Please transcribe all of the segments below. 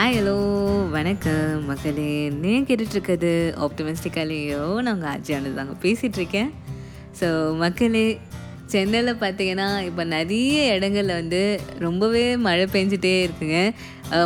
Hi hello வணக்கம். மக்களே நீங்கள் கேட்டுட்ருக்கிறது ஆப்டமிஸ்டிக்காலேயோ நான் உங்கள் ஆட்சியானது தாங்க. பேசிகிட்ருக்கேன் ஸோ மக்களே சென்னையில் பார்த்தீங்கன்னா இப்போ நிறைய இடங்கள்ல வந்து ரொம்பவே மழை பெஞ்சிட்டே இருக்குங்க.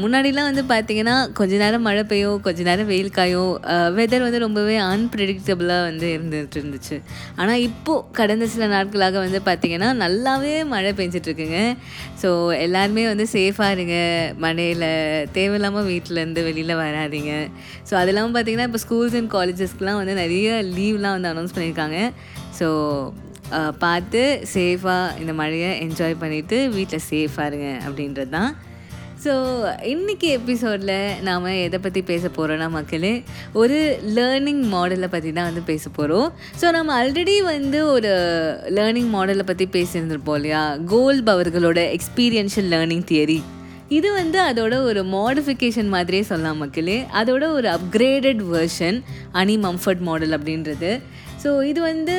முன்னாடிலாம் வந்து பார்த்தீங்கன்னா கொஞ்ச நேரம் மழை பெய்யும் கொஞ்ச நேரம் வெயில் காயும் வெதர் வந்து ரொம்பவே அன்பிரடிக்டபுளாக வந்து இருந்துகிட்டு இருந்துச்சு. ஆனால் இப்போது கடந்த சில நாட்களாக வந்து பார்த்திங்கன்னா நல்லாவே மழை பெஞ்சிட்ருக்குங்க ஸோ எல்லாருமே வந்து சேஃபாக இருங்க. மழையில் தேவையில்லாமல் வீட்டிலேருந்து வெளியில் வராதிங்க. ஸோ அது இல்லாமல் பார்த்தீங்கன்னா இப்போ ஸ்கூல்ஸ் அண்ட் காலேஜஸ்க்குலாம் வந்து நிறைய லீவ்லாம் வந்து அனௌன்ஸ் பண்ணியிருக்காங்க. ஸோ பார்த்து சேஃபாக இந்த மழையை என்ஜாய் பண்ணிவிட்டு வீட்டில் சேஃபாக இருங்க அப்படின்றது தான். ஸோ இன்றைக்கி எபிசோடில் நாம் எதை பற்றி பேச போகிறோன்னா மக்களே ஒரு லேர்னிங் மாடலை பற்றி தான் வந்து பேச போகிறோம் ஸோ நம்ம ஆல்ரெடி வந்து ஒரு லேர்னிங் மாடலை பற்றி பேசியிருந்திருப்போம் இல்லையா? கோல்ப் அவர்களோட எக்ஸ்பீரியன்ஷியல் லேர்னிங் தியரி இது வந்து அதோட ஒரு மாடிஃபிகேஷன் மாதிரியே சொல்லலாம் மக்களே. அதோட ஒரு அப்கிரேடட் வெர்ஷன் அனி மம்ஃபர்ட் மாடல் அப்படின்றது. ஸோ இது வந்து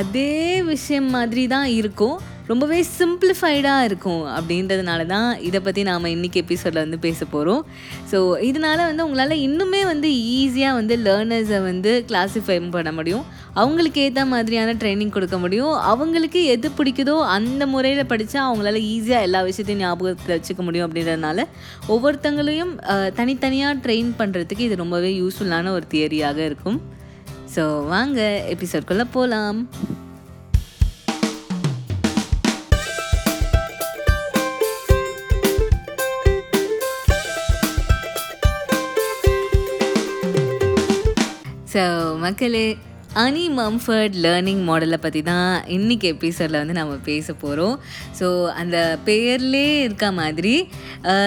அதே விஷயம் மாதிரி தான் இருக்கும். ரொம்பவே சிம்பிளிஃபைடாக இருக்கும் அப்படின்றதுனால தான் இதை பற்றி நாம் இன்றைக்கி எபிசோடில் வந்து பேச போகிறோம் ஸோ இதனால் வந்து உங்களால் இன்னுமே வந்து ஈஸியாக வந்து லேர்னர்ஸை வந்து கிளாஸிஃபை பண்ண முடியும். அவங்களுக்கு ஏற்ற மாதிரியான ட்ரைனிங் கொடுக்க முடியும். அவங்களுக்கு எது பிடிக்குதோ அந்த முறையில் படித்தா அவங்களால ஈஸியாக எல்லா விஷயத்தையும் ஞாபகத்தில் வச்சுக்க முடியும் அப்படின்றதுனால ஒவ்வொருத்தங்களையும் தனித்தனியாக ட்ரெயின் பண்ணுறதுக்கு இது ரொம்பவே யூஸ்ஃபுல்லான ஒரு தியரியாக இருக்கும். ஸோ வாங்க எபிசோட்குள்ளே போகலாம் ஸோ மக்களே அனி மம்ஃபர்ட் லேர்னிங் மாடலை பற்றி தான் இன்றைக்கி எபிசோடில் வந்து நம்ம பேச போகிறோம் ஸோ அந்த பெயர்லேயே இருக்க மாதிரி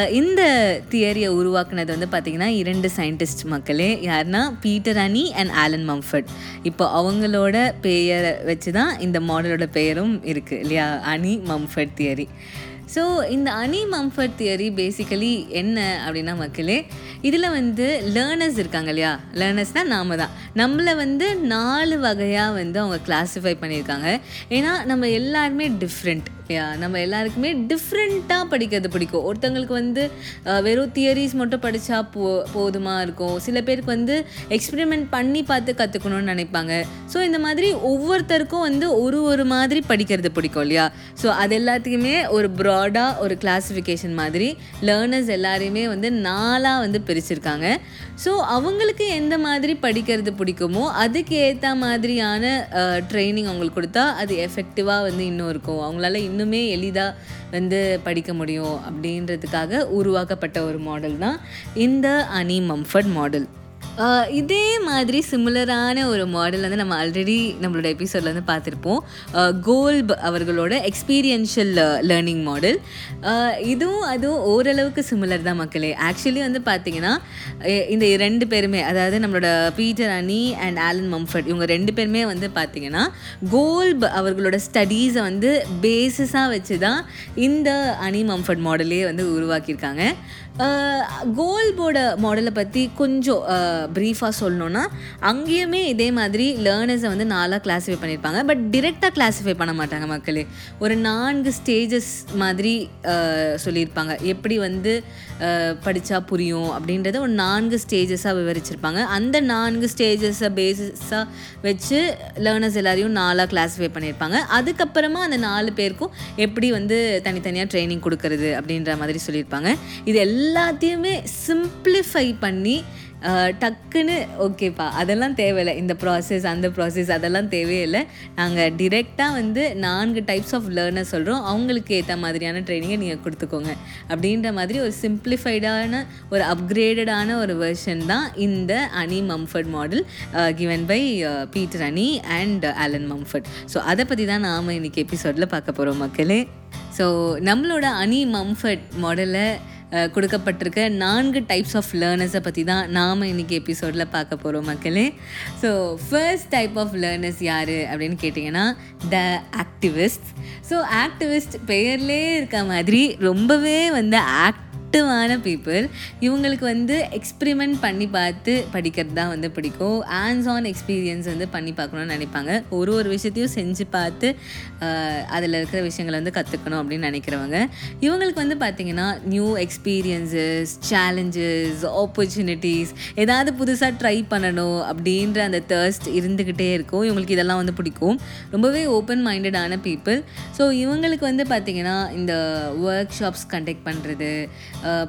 இந்த தியரியை உருவாக்குனது வந்து பார்த்திங்கன்னா இரண்டு சயின்டிஸ்ட் மக்களே. யாருன்னா Peter Honey and Alan Mumford இப்போ அவங்களோட பெயரை வச்சு தான் இந்த மாடலோட பெயரும் இருக்குது இல்லையா? அனி மம்ஃபர்ட் தியரி ஸோ இந்த அனி மம்ஃபர்ட் தியரி பேசிக்கலி என்ன அப்படின்னா மக்களே இதில் வந்து லேர்னர்ஸ் இருக்காங்க இல்லையா? லேர்னர்ஸ்னால் நாம தான். நம்மளை வந்து நாலு வகையாக வந்து அவங்க கிளாஸிஃபை பண்ணியிருக்காங்க. ஏன்னா நம்ம எல்லாருமே டிஃப்ரெண்ட் நம்ம எல்லாருக்குமே டிஃப்ரெண்ட்டாக படிக்கிறது பிடிக்கும். ஒருத்தவங்களுக்கு வந்து வெறும் தியரிஸ் மட்டும் படித்தா போ போதுமா இருக்கும். சில பேருக்கு வந்து எக்ஸ்பெரிமெண்ட் பண்ணி பார்த்து கற்றுக்கணும்னு நினைப்பாங்க. ஸோ இந்த மாதிரி ஒவ்வொருத்தருக்கும் வந்து ஒரு ஒரு மாதிரி படிக்கிறது பிடிக்கும் இல்லையா? ஸோ அது எல்லாத்துக்குமே ஒரு ப்ராடாக ஒரு கிளாஸிஃபிகேஷன் மாதிரி லேர்னர்ஸ் எல்லாரையுமே வந்து நாலாக வந்து பிரிச்சிருக்காங்க. ஸோ அவங்களுக்கு எந்த மாதிரி படிக்கிறது பிடிக்குமோ அதுக்கு ஏற்ற மாதிரியான ட்ரைனிங் அவங்களுக்கு கொடுத்தா அது எஃபெக்டிவாக வந்து இன்னும் இருக்கும். அவங்களால இன்னுமே எளிதாக வந்து படிக்க முடியும் அப்படின்றதுக்காக உருவாக்கப்பட்ட ஒரு மாடல் தான் இந்த அனி மம்ஃபர்ட் மாடல் இதே மாதிரி சிமிலரான ஒரு மாடல் வந்து நம்ம ஆல்ரெடி நம்மளோட எபிசோடில் வந்து பார்த்துருப்போம். கோல்ப் அவர்களோட எக்ஸ்பீரியன்ஷியல் லேர்னிங் மாடல் இதுவும் அதுவும் ஓரளவுக்கு சிமிலர் தான் மக்களே. ஆக்சுவலி வந்து பார்த்தீங்கன்னா இந்த ரெண்டு பேருமே அதாவது நம்மளோட Peter Honey and Alan Mumford இவங்க ரெண்டு பேருமே வந்து பார்த்தீங்கன்னா கோல்ப் அவர்களோட ஸ்டடீஸை வந்து பேசிஸாக வச்சு தான் இந்த அனி மம்ஃபர்ட் மாடலே வந்து உருவாக்கியிருக்காங்க. கோல்போட மாடலை பற்றி கொஞ்சம் ப்ரீஃபாக சொல்லணுன்னா அங்கேயுமே இதே மாதிரி லேர்னர்ஸை வந்து நாலாக கிளாஸிஃபை பண்ணியிருப்பாங்க பட் டிரெக்டாக கிளாஸிஃபை பண்ண மாட்டாங்க மக்களே. ஒரு நான்கு ஸ்டேஜஸ் மாதிரி சொல்லியிருப்பாங்க. எப்படி வந்து படித்தா புரியும் அப்படின்றத ஒரு நான்கு ஸ்டேஜஸாக விவரிச்சிருப்பாங்க. அந்த நான்கு ஸ்டேஜஸை பேசிஸாக வச்சு லேர்னர்ஸ் எல்லாரையும் நாலாக கிளாஸிஃபை பண்ணியிருப்பாங்க அதுக்கப்புறமா அந்த நாலு பேருக்கும் எப்படி வந்து தனித்தனியாக ட்ரைனிங் கொடுக்கறது அப்படின்ற மாதிரி சொல்லியிருப்பாங்க. இது எல்லாத்தையுமே சிம்பிளிஃபை பண்ணி டக்குன்னு ஓகேப்பா அதெல்லாம் தேவையில்லை. இந்த ப்ராசஸ் அந்த ப்ராசஸ் அதெல்லாம் தேவையில்லை. நாங்கள் டிரெக்டாக வந்து நான்கு டைப்ஸ் ஆஃப் லேர்னர் சொல்கிறோம் அவங்களுக்கு ஏற்ற மாதிரியான ட்ரைனிங்கை நீங்கள் கொடுத்துக்கோங்க. அப்படின்ற மாதிரி ஒரு சிம்பிளிஃபைடான ஒரு அப்கிரேடடான ஒரு வெர்ஷன் தான் இந்த Honey Mumford model given by Peter Honey and Alan Mumford so அதை பற்றி தான் நாம் இன்றைக்கி எபிசோடில் பார்க்க போகிறோம் மக்களே. ஸோ நம்மளோட அனி மம்ஃபர்ட் மாடலை கொடுக்கப்பட்டிருக்க நான்கு டைப்ஸ் ஆஃப் லேர்னர்ஸை பற்றி தான் நாம் இன்றைக்கி எபிசோடில் பார்க்க போகிறோம் மக்களே. So first type of learners யார் அப்படின்னு கேட்டிங்கன்னா த ஆக்டிவிஸ்ட் ஸோ ஆக்டிவிஸ்ட் பெயர்லே இருக்க மாதிரி ரொம்பவே வந்து ஆக்ட் செலக்டிவான பீப்புள் இவங்களுக்கு வந்து எக்ஸ்பிரிமெண்ட் பண்ணி பார்த்து படிக்கிறது தான் வந்து பிடிக்கும். ஆன்ஸ் ஆன் எக்ஸ்பீரியன்ஸ் வந்து பண்ணி பார்க்கணும்னு நினைப்பாங்க. ஒரு ஒரு விஷயத்தையும் செஞ்சு பார்த்து அதில் இருக்கிற விஷயங்களை வந்து கற்றுக்கணும் அப்படின்னு நினைக்கிறவங்க. இவங்களுக்கு வந்து பார்த்திங்கன்னா நியூ எக்ஸ்பீரியன்ஸஸ் சேலஞ்சஸ் ஆப்பர்ச்சுனிட்டிஸ் ஏதாவது புதுசாக ட்ரை பண்ணணும் அப்படின்ற அந்த தேர்ஸ்ட் இருந்துக்கிட்டே இருக்கும். இவங்களுக்கு இதெல்லாம் வந்து பிடிக்கும். ரொம்பவே ஓப்பன் மைண்டடான பீப்புள் ஸோ இவங்களுக்கு வந்து பார்த்திங்கன்னா இந்த ஒர்க் ஷாப்ஸ் கண்டக்ட் பண்ணுறது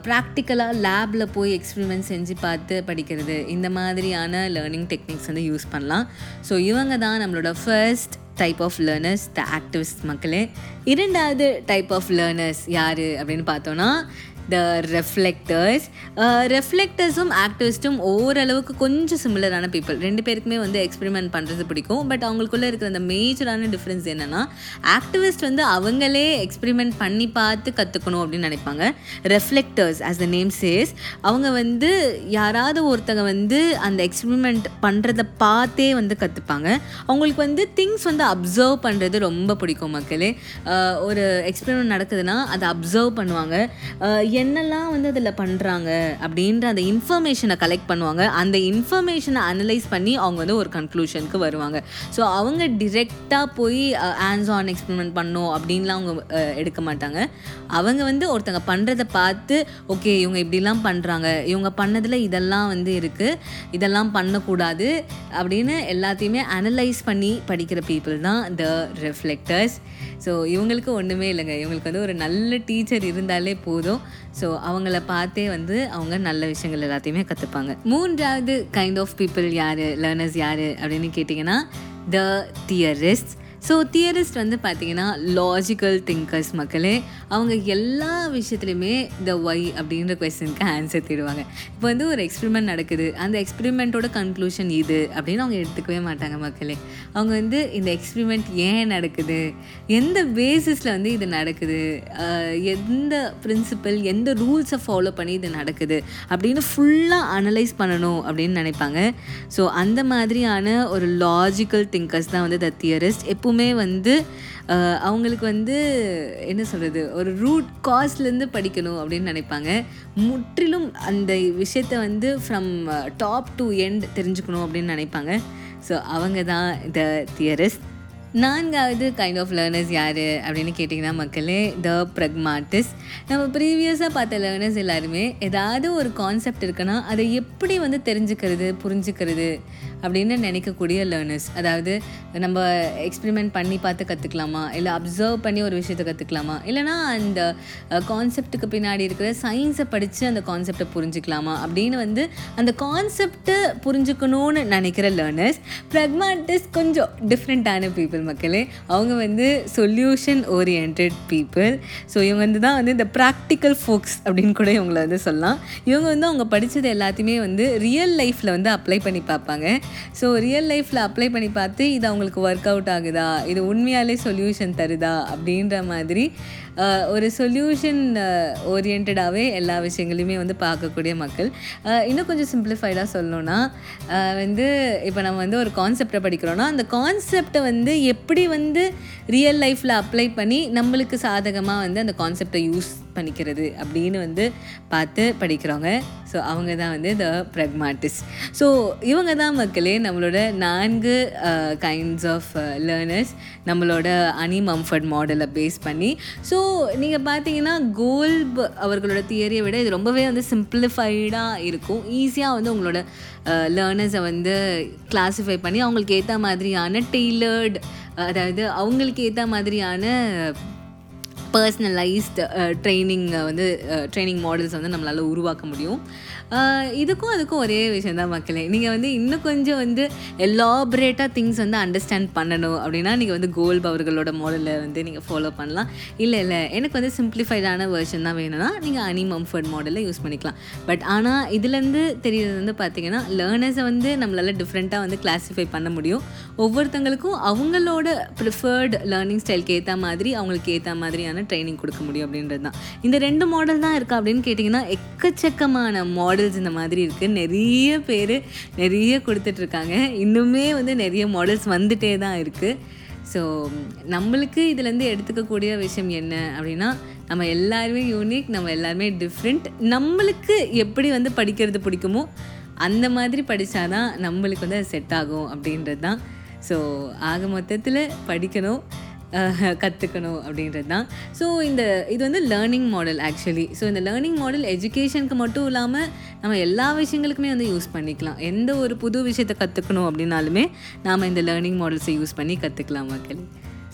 ப்ராக்டிக்கலாக லேபில் போய் எக்ஸ்பிரிமெண்ட் செஞ்சு பார்த்து படிக்கிறது. இந்த மாதிரியான லேர்னிங் டெக்னிக்ஸ் வந்து யூஸ் பண்ணலாம். ஸோ இவங்க தான் நம்மளோட first type of learners the activist மக்களே. இரண்டாவது டைப் ஆஃப் லேர்னர்ஸ் யார் அப்படின்னு பார்த்தோன்னா த ரெஃப்ளெக்டர்ஸ் ரெஃப்ளெக்டர்ஸும் ஆக்டிவிஸ்ட்டும் ஓரளவுக்கு கொஞ்சம் சிமிலரான பீப்புள் ரெண்டு பேருக்குமே வந்து எக்ஸ்பெரிமெண்ட் பண்ணுறது பிடிக்கும். பட் அவங்களுக்குள்ளே இருக்கிற அந்த மேஜரான டிஃப்ரென்ஸ் என்னென்னா ஆக்டிவிஸ்ட் வந்து அவங்களே எக்ஸ்பெரிமெண்ட் பண்ணி பார்த்து கற்றுக்கணும் அப்படின்னு நினைப்பாங்க. Reflectors as the name says அவங்க வந்து யாராவது ஒருத்தங்க வந்து அந்த எக்ஸ்பெரிமெண்ட் பண்ணுறத பார்த்தே வந்து கற்றுப்பாங்க அவங்களுக்கு வந்து திங்ஸ் வந்து அப்சர்வ் பண்ணுறது ரொம்ப பிடிக்கும் மக்களே. Uh, ஒரு எக்ஸ்பெரிமெண்ட் நடக்குதுன்னா அதை அப்சர்வ் பண்ணுவாங்க. Uh, என்னெல்லாம் வந்து அதில் பண்ணுறாங்க அப்படின்ற அந்த இன்ஃபர்மேஷனை கலெக்ட் பண்ணுவாங்க. அந்த இன்ஃபர்மேஷனை அனலைஸ் பண்ணி அவங்க வந்து ஒரு கன்க்ளூஷனுக்கு வருவாங்க. ஸோ அவங்க டிரெக்டாக போய் ஹேண்ட்ஸ் ஆன் எக்ஸ்பெரிமெண்ட் பண்ணோம் அப்படின்லாம் அவங்க எடுக்க மாட்டாங்க. அவங்க வந்து ஒருத்தங்க பண்ணுறதை பார்த்து ஓகே இவங்க இப்படிலாம் பண்ணுறாங்க இவங்க பண்ணதில் இதெல்லாம் வந்து இருக்குது இதெல்லாம் பண்ணக்கூடாது அப்படின்னு எல்லாத்தையுமே அனலைஸ் பண்ணி படிக்கிற பீப்புள் தான் த ரிஃப்ளெக்டர்ஸ் ஸோ இவங்களுக்கு ஒன்றுமே இல்லைங்க. இவங்களுக்கு வந்து ஒரு நல்ல டீச்சர் இருந்தாலே போதும். ஸோ அவங்கள பார்த்தே வந்து அவங்க நல்ல விஷயங்கள் எல்லாத்தையுமே கற்றுப்பாங்க மூன்றாவது கைண்ட் ஆஃப் பீப்புள் யார்? லேர்னர்ஸ் யார்? அப்படின்னு கேட்டிங்கன்னா த தியரிஸ்ட் ஸோ தியரிஸ்ட் வந்து பார்த்திங்கன்னா லாஜிக்கல் திங்கர்ஸ் மக்களே அவங்க எல்லா விஷயத்துலையுமே த ஒய் அப்படின்ற கொஸ்டினுக்கு ஆன்சர் தேடுவாங்க. இப்போ வந்து ஒரு எக்ஸ்பெரிமெண்ட் நடக்குது. அந்த எக்ஸ்பெரிமெண்ட்டோட கன்க்ளூஷன் இது அப்படின்னு அவங்க எடுத்துக்கவே மாட்டாங்க மக்களே. அவங்க வந்து இந்த எக்ஸ்பெரிமெண்ட் ஏன் நடக்குது? எந்த பேசிஸில் வந்து இது நடக்குது? எந்த பிரின்சிபல் எந்த ரூல்ஸை ஃபாலோ பண்ணி இது நடக்குது? அப்படின்னு ஃபுல்லாக அனலைஸ் பண்ணணும் அப்படின்னு நினைப்பாங்க. ஸோ அந்த மாதிரியான ஒரு லாஜிக்கல் திங்கர்ஸ் தான் வந்து த தியரிஸ்ட் எப்போவுமே வந்து அவங்களுக்கு வந்து என்ன சொல்கிறது ஒரு ரூட் காஸ்ட்லேருந்து படிக்கணும் அப்படின்னு நினைப்பாங்க. முற்றிலும் அந்த விஷயத்தை வந்து ஃப்ரம் டாப் டு எண்ட் தெரிஞ்சுக்கணும் அப்படின்னு நினைப்பாங்க. ஸோ அவங்க தான் த தியரிஸ்ட் நான்காவது கைண்ட் ஆஃப் லேர்னர்ஸ் யார் அப்படின்னு கேட்டிங்கன்னா மக்களே த ப்ரக்மாட்டிஸ் நம்ம ப்ரீவியஸாக பார்த்த லேர்னர்ஸ் எல்லாருமே ஏதாவது ஒரு கான்செப்ட் இருக்குன்னா அதை எப்படி வந்து தெரிஞ்சுக்கிறது புரிஞ்சுக்கிறது அப்படின்னு நினைக்கக்கூடிய லேர்னர்ஸ் அதாவது நம்ம எக்ஸ்பிரிமெண்ட் பண்ணி பார்த்து கற்றுக்கலாமா இல்லை அப்சர்வ் பண்ணி ஒரு விஷயத்தை கற்றுக்கலாமா இல்லைனா அந்த கான்செப்டுக்கு பின்னாடி இருக்கிற சயின்ஸை படித்து அந்த கான்செப்டை புரிஞ்சுக்கலாமா? அப்படின்னு வந்து அந்த கான்செப்டை புரிஞ்சுக்கணும்னு நினைக்கிற லேர்னர்ஸ் ப்ரக்மாட்டிஸ் கொஞ்சம் டிஃப்ரெண்ட்டான பீப்புள் மக்களே அவங்க வந்து சொல்யூஷன் ஓரியன்ட் பீப்புள் ஸோ இவங்க வந்து தான் வந்து இந்த ப்ராக்டிக்கல் ஃபோக்ஸ் அப்படின்னு கூட இவங்களை வந்து சொல்லலாம். இவங்க வந்து அவங்க படித்தது எல்லாத்தையுமே வந்து ரியல் லைஃப்பில் வந்து அப்ளை பண்ணி பார்ப்பாங்க. ஸோ ரியல் லைஃப்பில் அப்ளை பண்ணி பார்த்து இது அவங்களுக்கு ஒர்க் அவுட் ஆகுதா? இது உண்மையாலே சொல்யூஷன் தருதா? அப்படின்ற மாதிரி ஒரு சொல்யூஷன் ஓரியன்டாகவே எல்லா விஷயங்களையுமே வந்து பார்க்கக்கூடிய மக்கள். இன்னும் கொஞ்சம் சிம்பிளிஃபைடாக சொல்லணும்னா வந்து இப்போ நம்ம வந்து ஒரு கான்செப்டை படிக்கிறோன்னா அந்த கான்செப்டை வந்து எப்படி வந்து ரியல் லைஃப்பில் அப்ளை பண்ணி நம்மளுக்கு சாதகமாக வந்து அந்த கான்செப்டை யூஸ் பண்ணிக்கிறது அப்படின்னு வந்து பார்த்து படிக்கிறவங்க. ஸோ அவங்க தான் வந்து த ப்ரக்மாட்டிஸ் ஸோ இவங்க தான் மக்களே நம்மளோட நான்கு கைண்ட்ஸ் ஆஃப் லேர்னர்ஸ் நம்மளோட அனி மம்ஃபர்ட் மாடலை பேஸ் பண்ணி. ஸோ நீங்கள் பார்த்தீங்கன்னா கோல்ப் அவர்களோட தியரியை விட இது ரொம்பவே வந்து சிம்பிளிஃபைடாக இருக்கும். ஈஸியாக வந்து உங்களோட லேர்னர்ஸை வந்து கிளாஸிஃபை பண்ணி அவங்களுக்கு ஏற்ற மாதிரியான டெய்லர்டு அதாவது அவங்களுக்கு ஏற்ற மாதிரியான பர்சனலைஸ்டு ட்ரைனிங்கை uh, uh, வந்து uh, ட்ரைனிங் மாடல்ஸ் வந்து நம்மளால் உருவாக்க முடியும். இதுக்கும் அதுக்கும் ஒரே விஷயம் தான் மக்களே. நீங்கள் வந்து இன்னும் கொஞ்சம் வந்து எலாபரேட்டாக திங்ஸ் வந்து அண்டர்ஸ்டாண்ட் பண்ணணும். அப்படின்னா நீங்கள் வந்து கோல்ப் அவர்களோட மாடலை வந்து நீங்கள் ஃபாலோ பண்ணலாம். இல்லை இல்லை. எனக்கு வந்து சிம்பிளிஃபைடான வேர்ஷன் தான் வேணும்னா நீங்கள் அனி மம்ஃபர்ட் மாடலை யூஸ் பண்ணிக்கலாம். பட் ஆனால் இதுலேருந்து தெரியுறது வந்து பார்த்திங்கன்னா லேர்னர்ஸை வந்து நம்மளால் டிஃப்ரெண்ட்டாக வந்து கிளாஸிஃபை பண்ண முடியும். ஒவ்வொருத்தங்களுக்கும் அவங்களோட ப்ரிஃபர்டு லேர்னிங் ஸ்டைலுக்கு ஏற்ற மாதிரி அவங்களுக்கு ஏற்ற மாதிரியான ட்ரைனிங் கொடுக்க முடியும் அப்படின்றது தான். இந்த ரெண்டு மாடல் தான் இருக்கா அப்படின்னு கேட்டிங்கன்னா எக்கச்சக்கமான மாடல்ஸ் இந்த மாதிரி இருக்குது நிறைய பேர் நிறைய கொடுத்துட்ருக்காங்க. இன்னுமே வந்து நிறைய மாடல்ஸ் வந்துட்டே தான் இருக்குது ஸோ நம்மளுக்கு இதுலேருந்து எடுத்துக்கக்கூடிய விஷயம் என்ன அப்படின்னா நம்ம எல்லாருமே யூனிக் நம்ம எல்லாருமே டிஃப்ரெண்ட் நம்மளுக்கு எப்படி வந்து படிக்கிறது பிடிக்குமோ அந்த மாதிரி படித்தா தான் நம்மளுக்கு வந்து அது செட் ஆகும் அப்படின்றது தான். ஸோ ஆக மொத்தத்தில் படிக்கணும். கற்றுக்கணும் அப்படின்றது தான் ஸோ இந்த இது வந்து லேர்னிங் மாடல் ஆக்சுவலி ஸோ இந்த லேர்னிங் மாடல் எஜுகேஷனுக்கு மட்டும் இல்லாமல் நம்ம எல்லா விஷயங்களுக்குமே வந்து யூஸ் பண்ணிக்கலாம். எந்த ஒரு புது விஷயத்தை கற்றுக்கணும் அப்படின்னாலுமே நாம் இந்த லேர்னிங் மாடல்ஸை யூஸ் பண்ணி கற்றுக்கலாம் மக்கள்.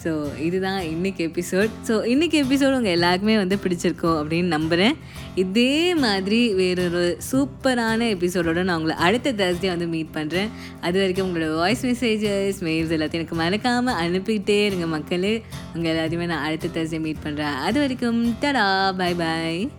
ஸோ இதுதான் இன்றைக்கி எபிசோட் ஸோ இன்றைக்கி எபிசோடு உங்கள் எல்லாருக்குமே வந்து பிடிச்சிருக்கோம் அப்படின்னு நம்புகிறேன் இதே மாதிரி வேறொரு சூப்பரான எபிசோடோடு நான் உங்களை அடுத்த தேர்ஸ்டே வந்து மீட் பண்ணுறேன் அது வரைக்கும் உங்களோட வாய்ஸ் மெசேஜஸ் மெயில்ஸ் எல்லாத்தையும் எனக்கு மறக்காமல் அனுப்பிக்கிட்டே இருங்க மக்களே. உங்கள் எல்லாத்தையுமே நான் அடுத்த தேர்ஸ்டே மீட் பண்ணுறேன் அது வரைக்கும் தடா பை பாய்